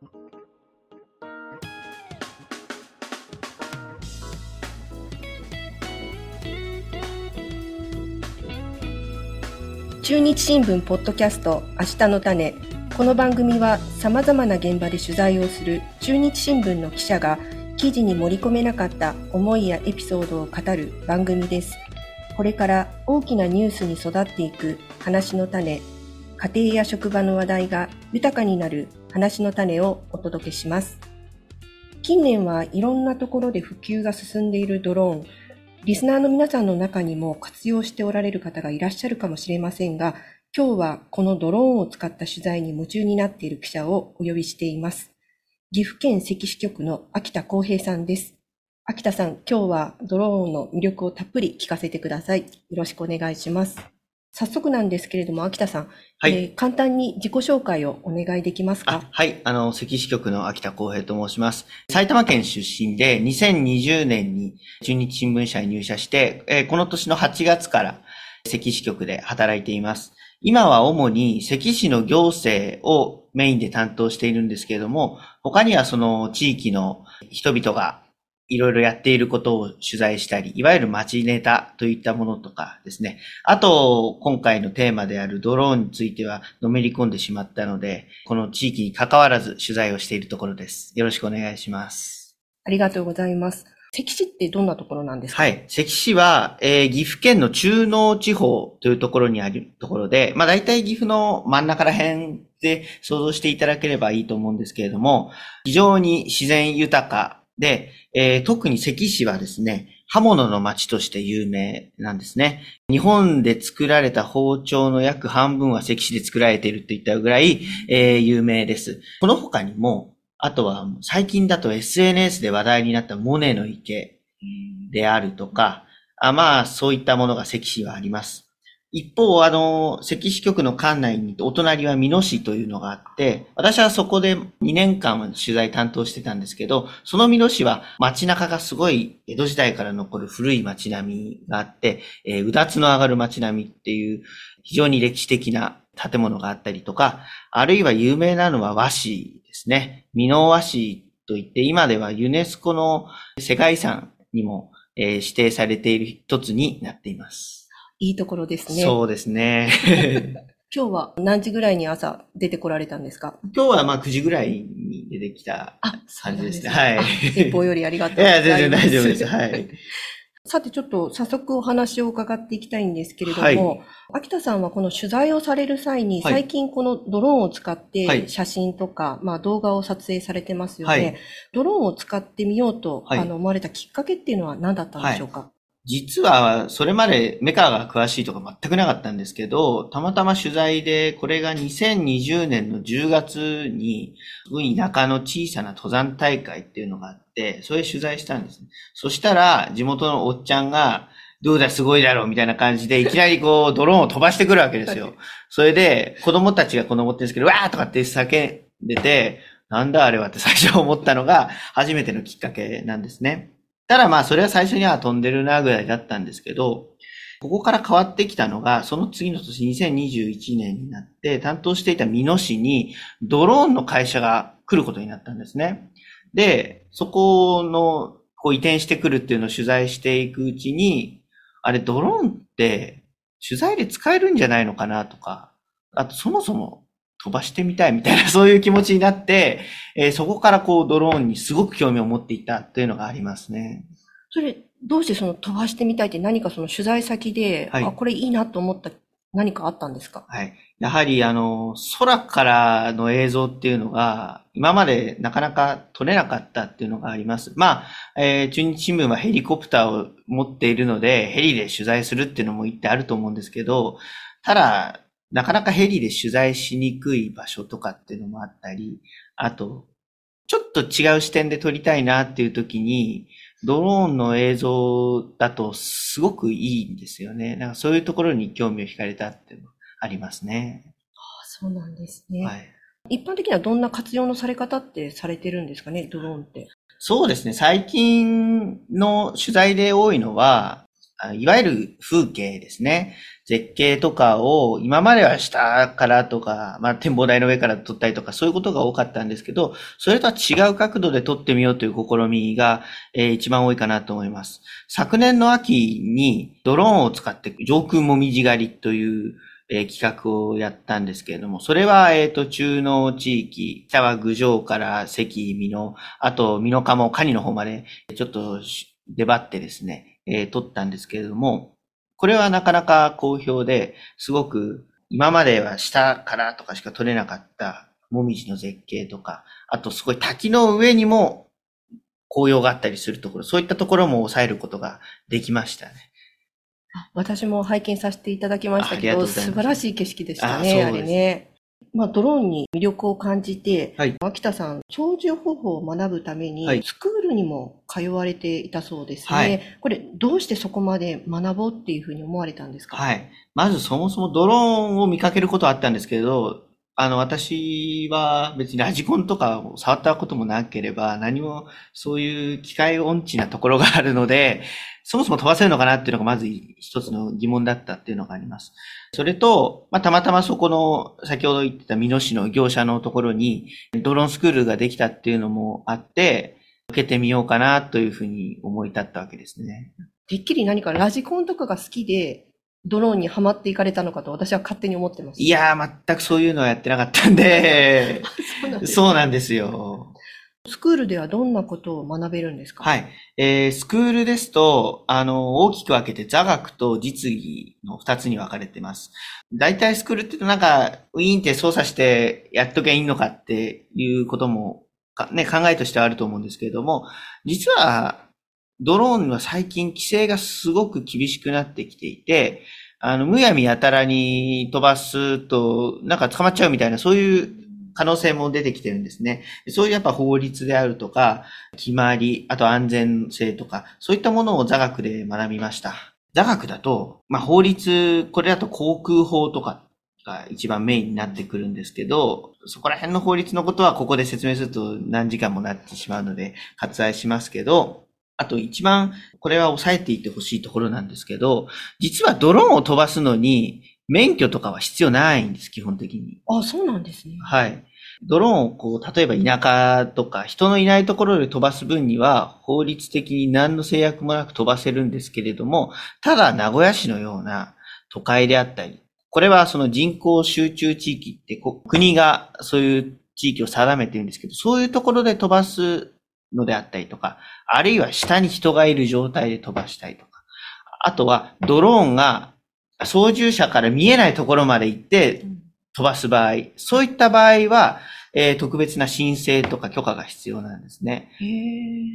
中日新聞ポッドキャスト明日の種この番組はさまざまな現場で取材をする中日新聞の記者が記事に盛り込めなかった思いやエピソードを語る番組です。これから大きなニュースに育っていく話の種、家庭や職場の話題が豊かになる話の種をお届けします。近年はいろんなところで普及が進んでいるドローン、リスナーの皆さんの中にも活用しておられる方がいらっしゃるかもしれませんが、今日はこのドローンを使った取材に夢中になっている記者をお呼びしています。岐阜県関支局の秋田康平さんです。秋田さん、今日はドローンの魅力をたっぷり聞かせてください。よろしくお願いします。早速なんですけれども、秋田さん、はい、えー、簡単に自己紹介をお願いできますか？はい、あの、関支局の秋田康平と申します。埼玉県出身で、2020年に中日新聞社に入社して、えー、この年の8月から関支局で働いています。今は主に関市の行政をメインで担当しているんですけれども、他にはその地域の人々がいろいろやっていることを取材したり、いわゆる街ネタといったものとかですね。あと、今回のテーマであるドローンについてはのめり込んでしまったので、この地域に関わらず取材をしているところです。よろしくお願いします。ありがとうございます。関市ってどんなところなんですか？はい。関市は、えー、岐阜県の中濃地方というところにあるところで、まあ大体岐阜の真ん中ら辺で想像していただければいいと思うんですけれども、非常に自然豊かで、えー、特に関市はですね、刃物の町として有名なんですね。日本で作られた包丁の約半分は関市で作られているといったぐらい、えー、有名です。この他にも、あとは最近だと SNS で話題になったモネの池であるとか、あまあそういったものが関市はあります。一方、あの、関市局の館内にお隣は美濃市というのがあって、私はそこで2年間取材担当してたんですけど、その美濃市は街中がすごい江戸時代から残る古い街並みがあって、えー、うだつの上がる街並みっていう非常に歴史的な建物があったりとか、あるいは有名なのは和紙ですね。美濃和紙といって、今ではユネスコの世界遺産にも、えー、指定されている一つになっています。いいところですね。そうですね。今日は何時ぐらいに朝出てこられたんですか？今日はまあ9時ぐらいに出てきた感じですね。はい。一方よりありがとうございます。いや、全然大丈夫です。はい。さてちょっと早速お話を伺っていきたいんですけれども、はい、秋田さんはこの取材をされる際に、最近このドローンを使って写真とか、はい、まあ動画を撮影されてますよね。はい、ドローンを使ってみようと、あの思われたきっかけっていうのは何だったんでしょうか、実は、それまでメカが詳しいとか全くなかったんですけど、たまたま取材で、これが2020年の10月に、すごい田舎の小さな登山大会っていうのがあって、それ取材したんですね。そしたら、地元のおっちゃんが、どうだ、すごいだろう、みたいな感じで、いきなりこう、ドローンを飛ばしてくるわけですよ。それで、子供たちが子供ってるんですけど、わーとかって叫んでて、なんだあれはって最初思ったのが、初めてのきっかけなんですね。ただまあ、それは最初には飛んでるなぐらいだったんですけど、ここから変わってきたのが、その次の年2021年になって、担当していた美濃市にドローンの会社が来ることになったんですね。で、そこの、こう移転してくるっていうのを取材していくうちに、あれドローンって取材で使えるんじゃないのかなとか、あとそもそも飛ばしてみたいみたいな、そういう気持ちになって、えー、そこからこうドローンにすごく興味を持っていたというのがありますね。それ、どうしてその飛ばしてみたいって何かその取材先で、はい、あ、これいいなと思った何かあったんですか？はい。やはりあの、空からの映像っていうのが、今までなかなか撮れなかったっていうのがあります。まあ、えー、中日新聞はヘリコプターを持っているので、ヘリで取材するっていうのも言ってあると思うんですけど、ただ、なかなかヘリで取材しにくい場所とかっていうのもあったり、あと、ちょっと違う視点で撮りたいなっていう時に、ドローンの映像だとすごくいいんですよね。なんかそういうところに興味を惹かれたっていうのありますね。ああそうなんですね。はい。一般的にはどんな活用のされ方ってされてるんですかね、ドローンって。そうですね。最近の取材で多いのは、いわゆる風景ですね。絶景とかを今までは下からとか、まあ展望台の上から撮ったりとかそういうことが多かったんですけど、それとは違う角度で撮ってみようという試みが、えー、一番多いかなと思います。昨年の秋にドローンを使って上空もみじ狩りというえー、企画をやったんですけれども、それは、えっ、ー、と、中濃地域、北は郡上から関、美濃、あと、美濃鴨、カニの方まで、ちょっと出張ってですね、えー、撮ったんですけれども、これはなかなか好評で、すごく、今までは下からとかしか撮れなかった、もみじの絶景とか、あとすごい滝の上にも紅葉があったりするところ、そういったところも抑えることができましたね。私も拝見させていただきましたけど、素晴らしい景色でしたね、ああれね。まあ、ドローンに魅力を感じて、はい、秋田さん、操縦方法を学ぶために、スクールにも通われていたそうですね。はい、これ、どうしてそこまで学ぼうっていうふうに思われたんですか？はい。まずそもそもドローンを見かけることはあったんですけど、あの、私は別にラジコンとかを触ったこともなければ、何もそういう機械音痴なところがあるので、そもそも飛ばせるのかなっていうのがまず一つの疑問だったっていうのがあります。それと、まあ、たまたまそこの、先ほど言ってた美濃市の業者のところに、ドローンスクールができたっていうのもあって、受けてみようかなというふうに思い立ったわけですね。てっきり何かラジコンとかが好きで、ドローンにはまっていかれたのかと私は勝手に思ってます。いやー、全くそういうのはやってなかったんで、そうなんですよ。スクールではどんなことを学べるんですか？はい。えー、スクールですと、あの、大きく分けて座学と実技の二つに分かれてます。大体スクールってなんか、ウィーンって操作してやっときゃいいのかっていうことも、ね、考えとしてはあると思うんですけれども、実は、ドローンは最近規制がすごく厳しくなってきていて、あの、むやみやたらに飛ばすと、なんか捕まっちゃうみたいな、そういう可能性も出てきてるんですね。そういうやっぱ法律であるとか、決まり、あと安全性とか、そういったものを座学で学びました。座学だと、まあ法律、これだと航空法とかが一番メインになってくるんですけど、そこら辺の法律のことはここで説明すると何時間もなってしまうので割愛しますけど、あと一番これは抑えていてほしいところなんですけど、実はドローンを飛ばすのに免許とかは必要ないんです、基本的に。あ、そうなんですね。はい。ドローンをこう、例えば田舎とか人のいないところで飛ばす分には法律的に何の制約もなく飛ばせるんですけれども、ただ名古屋市のような都会であったり、これはその人口集中地域って国がそういう地域を定めてるんですけど、そういうところで飛ばすのであったりとか、あるいは下に人がいる状態で飛ばしたりとか、あとはドローンが操縦者から見えないところまで行って飛ばす場合、そういった場合は、えー、特別な申請とか許可が必要なんですね。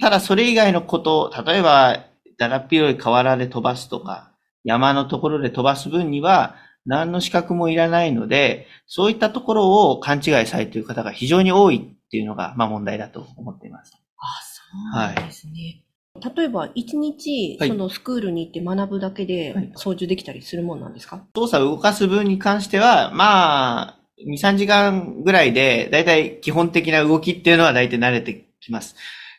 ただそれ以外のこと、例えば、だらっ広い河原で飛ばすとか、山のところで飛ばす分には、何の資格もいらないので、そういったところを勘違いされている方が非常に多いっていうのが、まあ問題だと思っています。あ、そうなんですね。はい例えば、一日、そのスクールに行って学ぶだけで操縦できたりするもんなんですか、はい、操作を動かす分に関しては、まあ、2、3時間ぐらいで、だいたい基本的な動きっていうのはだいたい慣れてきます。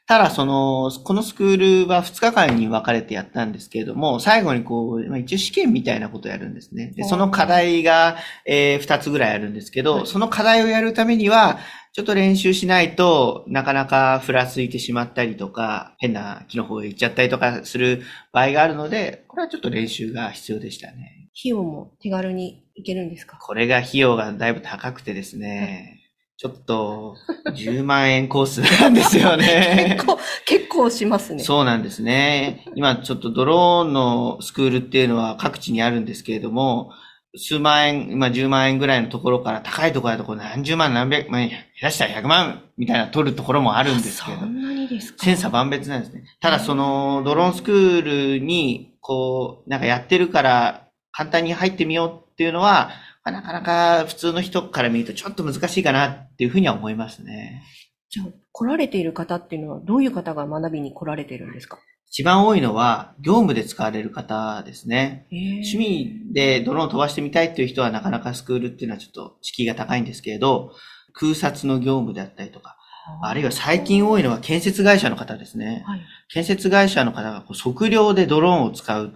ただ、その、このスクールは2日間に分かれてやったんですけれども、最後にこう、一応試験みたいなことをやるんですね。で、その課題が、えー、2つぐらいあるんですけど、はい、その課題をやるためには、ちょっと練習しないとなかなかふらついてしまったりとか、変な木の方へ行っちゃったりとかする場合があるので、これはちょっと練習が必要でしたね。費用も手軽に行けるんですか？これが費用がだいぶ高くてですね、ちょっと10万円コースなんですよね。結構、結構しますね。そうなんですね。今ちょっとドローンのスクールっていうのは各地にあるんですけれども、数万円、今10万円ぐらいのところから高いところだと何十万何百万、下手したら100万みたいな取るところもあるんですけど。そんなにですか？千差万別なんですね。ただそのドローンスクールにこう、なんかやってるから簡単に入ってみようっていうのは、なかなか普通の人から見るとちょっと難しいかなっていうふうには思いますね。じゃあ、来られている方っていうのはどういう方が学びに来られているんですか？一番多いのは、業務で使われる方ですね。趣味でドローン飛ばしてみたいっていう人はなかなかスクールっていうのはちょっと敷居が高いんですけれど、空撮の業務であったりとか、あるいは最近多いのは建設会社の方ですね。はい、建設会社の方が測量でドローンを使う。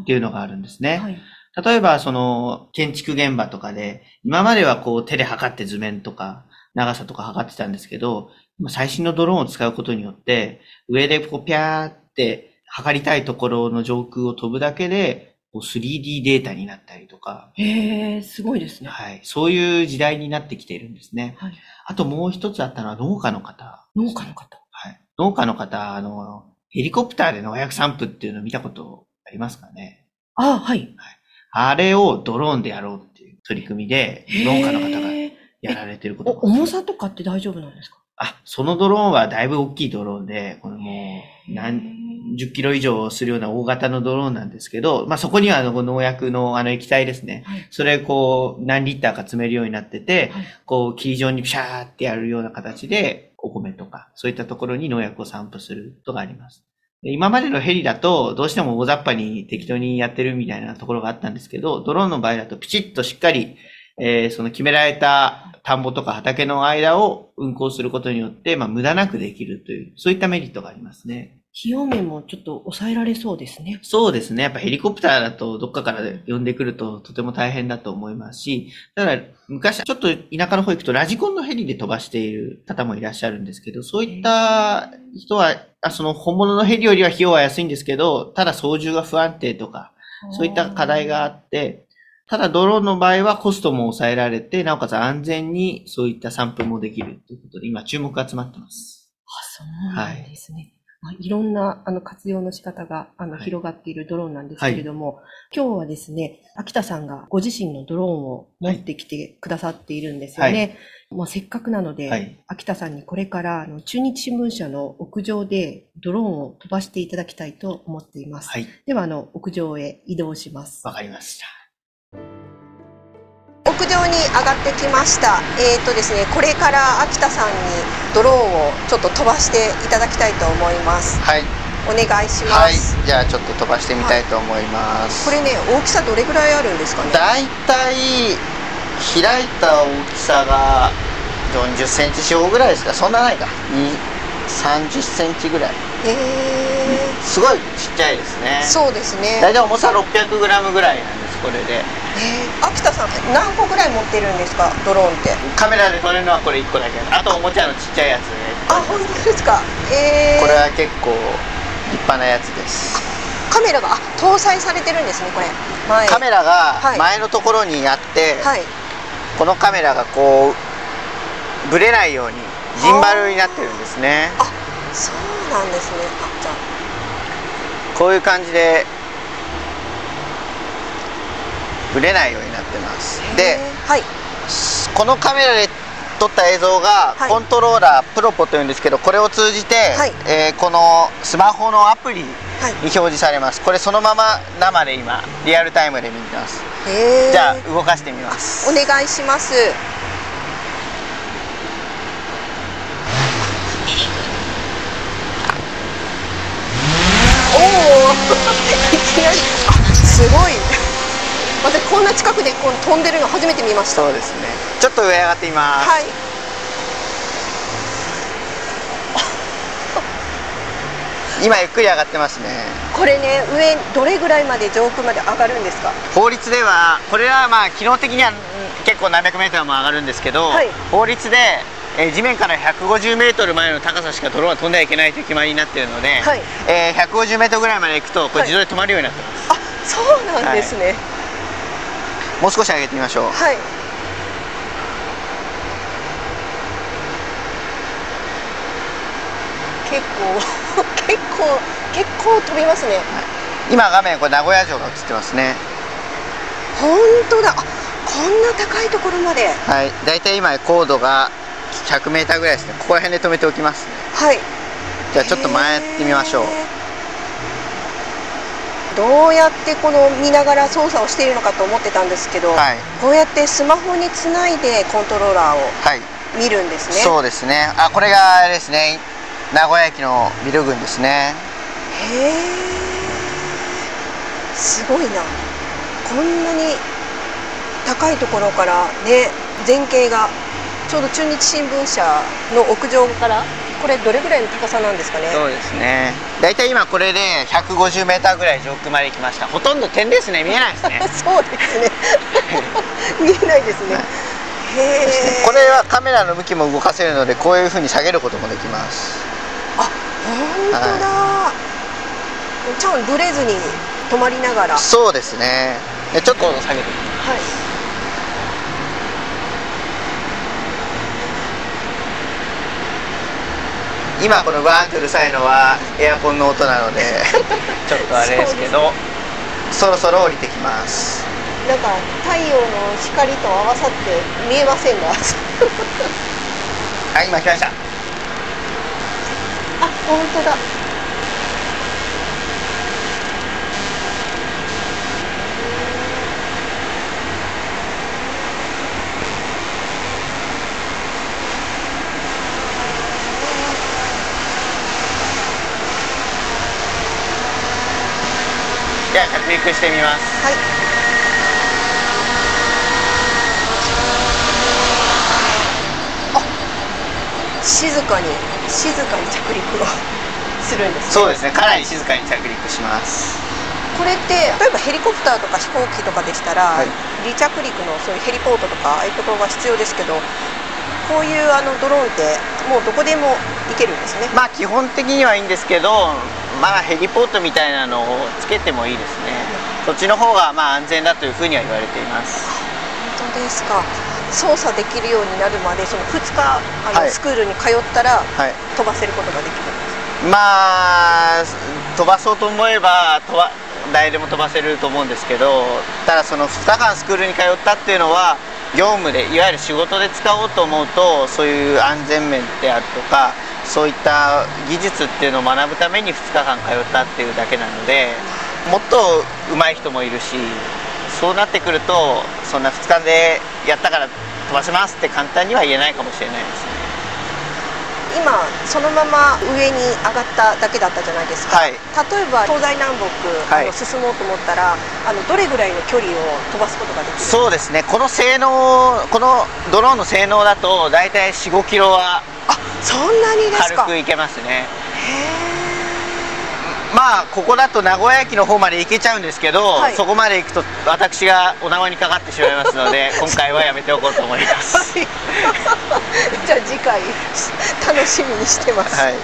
っていうのがあるんですね。はい。例えば、その、建築現場とかで、今まではこう手で測って図面とか、長さとか測ってたんですけど、今最新のドローンを使うことによって、上でこうピャーって測りたいところの上空を飛ぶだけで、こう 3D データになったりとか、へえ、すごいですね。はい。そういう時代になってきているんですね。はい。あともう一つあったのは農家の方。農家の方。はい。農家の方、あの、ヘリコプターで農薬散布っていうのを見たことありますかね？あはい。あれをドローンでやろうっていう取り組みで、農家の方がやられてることお重さとかって大丈夫なんですか？あ、そのドローンはだいぶ大きいドローンで、これもう何、10キロ以上するような大型のドローンなんですけど、まあ、そこにはあの農薬のあの液体ですね。はい。それこう何リッターか詰めるようになってて、はいこう霧状にピシャーってやるような形でお米とか、そういったところに農薬を散布することがあります。で今までのヘリだと、どうしても大雑把に適当にやってるみたいなところがあったんですけど、ドローンの場合だとピチッとしっかり、えーその決められた田んぼとか畑の間を運行することによって、まあ無駄なくできるという、そういったメリットがありますね。費用面もちょっと抑えられそうですね。そうですね。やっぱヘリコプターだとどっかから呼んでくるととても大変だと思いますし、ただ昔ちょっと田舎の方行くとラジコンのヘリで飛ばしている方もいらっしゃるんですけど、そういった人は、あその本物のヘリよりは費用は安いんですけど、ただ操縦が不安定とか、そういった課題があって、ただドローンの場合はコストも抑えられて、なおかつ安全にそういった散布もできるということで、今注目が集まってます。あ、そうなんですね。まあいろんなあの活用の仕方があのはい広がっているドローンなんですけれども、今日はですね、秋田さんがご自身のドローンを持ってきてくださっているんですよね。まあ、せっかくなので、はい秋田さんにこれからあの中日新聞社の屋上でドローンを飛ばしていただきたいと思っています。はい。ではあの屋上へ移動します。わかりました。屋上に上がってきました。えーとですね、これから秋田さんにドローンをちょっと飛ばしていただきたいと思います。はい、お願いしまはいす。、じゃあちょっと飛ばしてみたいと思います。これね、大きさどれぐらいあるんですかね？だいたい開いた大きさが40センチ四方ぐらいですか。そんなないか。に30センチぐらい。えすごいちっちゃいですねー、。そうですね。だいたい重さ600グラムぐらいなんです。これで。えー秋田さん何個ぐらい持ってるんですか、ドローンって。カメラで撮れるのはこれ1個だけあとおもちゃのちっちゃいやつで。あ、本当ですか？えー、これは結構立派なやつです。カメラが？あ搭載されてるんですね、これ。前。カメラはいが前のところにあって、はい。このカメラがこうぶれないようにジンバルになってるんですね。あ、そうなんですね。あ、じゃあ。こういう感じでぶれないようになってます。でえーはい。このカメラで撮った映像がはい。コントローラープロポというんですけどこれを通じて、はい。えーこのスマホのアプリにはい。表示されます。これそのまま生で今リアルタイムで見てます。えー、じゃあ動かしてみます。お願いします。おお、いきなり、あ、すごい。私こんな近くでこう飛んでるの初めて見ました。そうですねちょっと上上がってみます、はい。今ゆっくり上がってますねこれね、上どれぐらいまで上空まで上がるんですか？法律ではこれはまあ機能的にはうん結構何百メートルも上がるんですけど、はい法律で、えー地面から150メートル前の高さしかドローンは飛んではいけないという決まりになっているので、はいえー150メートルぐらいまで行くとこれはい自動で止まるようになってます、あ、そうなんですね。もう少し上げてみましょうはい。結構 結構結構飛びますね。今画面これ名古屋城が映ってますね本当だ。あ、こんな高いところまで。はいだいたい今高度が100メーターぐらいですねここら辺で止めておきますねはい。じゃあちょっと前やってみましょうどうやってこの見ながら操作をしているのかと思ってたんですけど、はいこうやってスマホにつないでコントローラーをはい見るんですね。そうですねあこれがあれですね名古屋駅のビル群ですねへえ。すごいな。こんなに高いところからね前景がちょうど中日新聞社の屋上からこれどれぐらいの高さなんですかね？そうですね大体今これで 150m ぐらい上空まで来ました。ほとんど点ですね。見えないですね。そうですね。見えないですね。これはカメラの向きも動かせるのでこういうふうに下げることもできます。あ本当だ、ちゃんブレずに止まりながら。はいそうですね。でちょっと下げて今このバーンとうるさいのはエアコンの音なので ちょっとあれですけど。そろそろ降りてきます。なんか太陽の光と合わさって見えませんが。はい今来ました。あ本当だじゃあ着陸してみます。はい。あ静かに静かに着陸をするんですね。そうですね。かなり静かに着陸します。これって例えばヘリコプターとか飛行機とかでしたら、はい。離着陸のそういうヘリポートとかああいうところが必要ですけどこういうあのドローンってもうどこでも行けるんですね。まあ基本的にはいいんですけどまあヘリポートみたいなのをつけてもいいですね。そっちの方がまあ安全だというふうには言われています。本当ですか。操作できるようになるまでその2日あの、はい。スクールに通ったらはい。飛ばせることができるんですまあ飛ばそうと思えば飛ば誰でも飛ばせると思うんですけどただその2日間スクールに通ったっていうのは業務でいわゆる仕事で使おうと思うとそういう安全面であるとかそういった技術っていうのを学ぶために2日間通ったっていうだけなのでもっと上手い人もいるしそうなってくるとそんな2日でやったから飛ばせますって簡単には言えないかもしれないですね。今そのまま上に上がっただけだったじゃないですか、はい。例えば東西南北、はい。あの進もうと思ったらあのどれぐらいの距離を飛ばすことができる？そうですね。この性能このドローンの性能だと大体4 5キロはあそんなにですか？軽くいけますね。へまあここだと名古屋駅の方まで行けちゃうんですけど、はい。そこまで行くと私がお縄にかかってしまいますので 今回はやめておこうと思います。ー じゃあ次回楽しみにしてます、はい。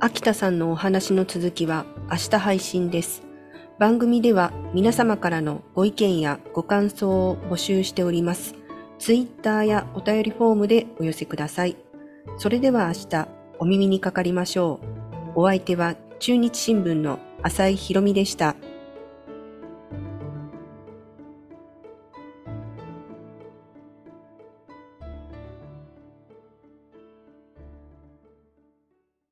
秋田さんのお話の続きは明日配信です。番組では皆様からのご意見やご感想を募集しております。ツイッターやお便りフォームでお寄せください。それでは明日お耳にかかりましょう。お相手は中日新聞の浅井博美でした。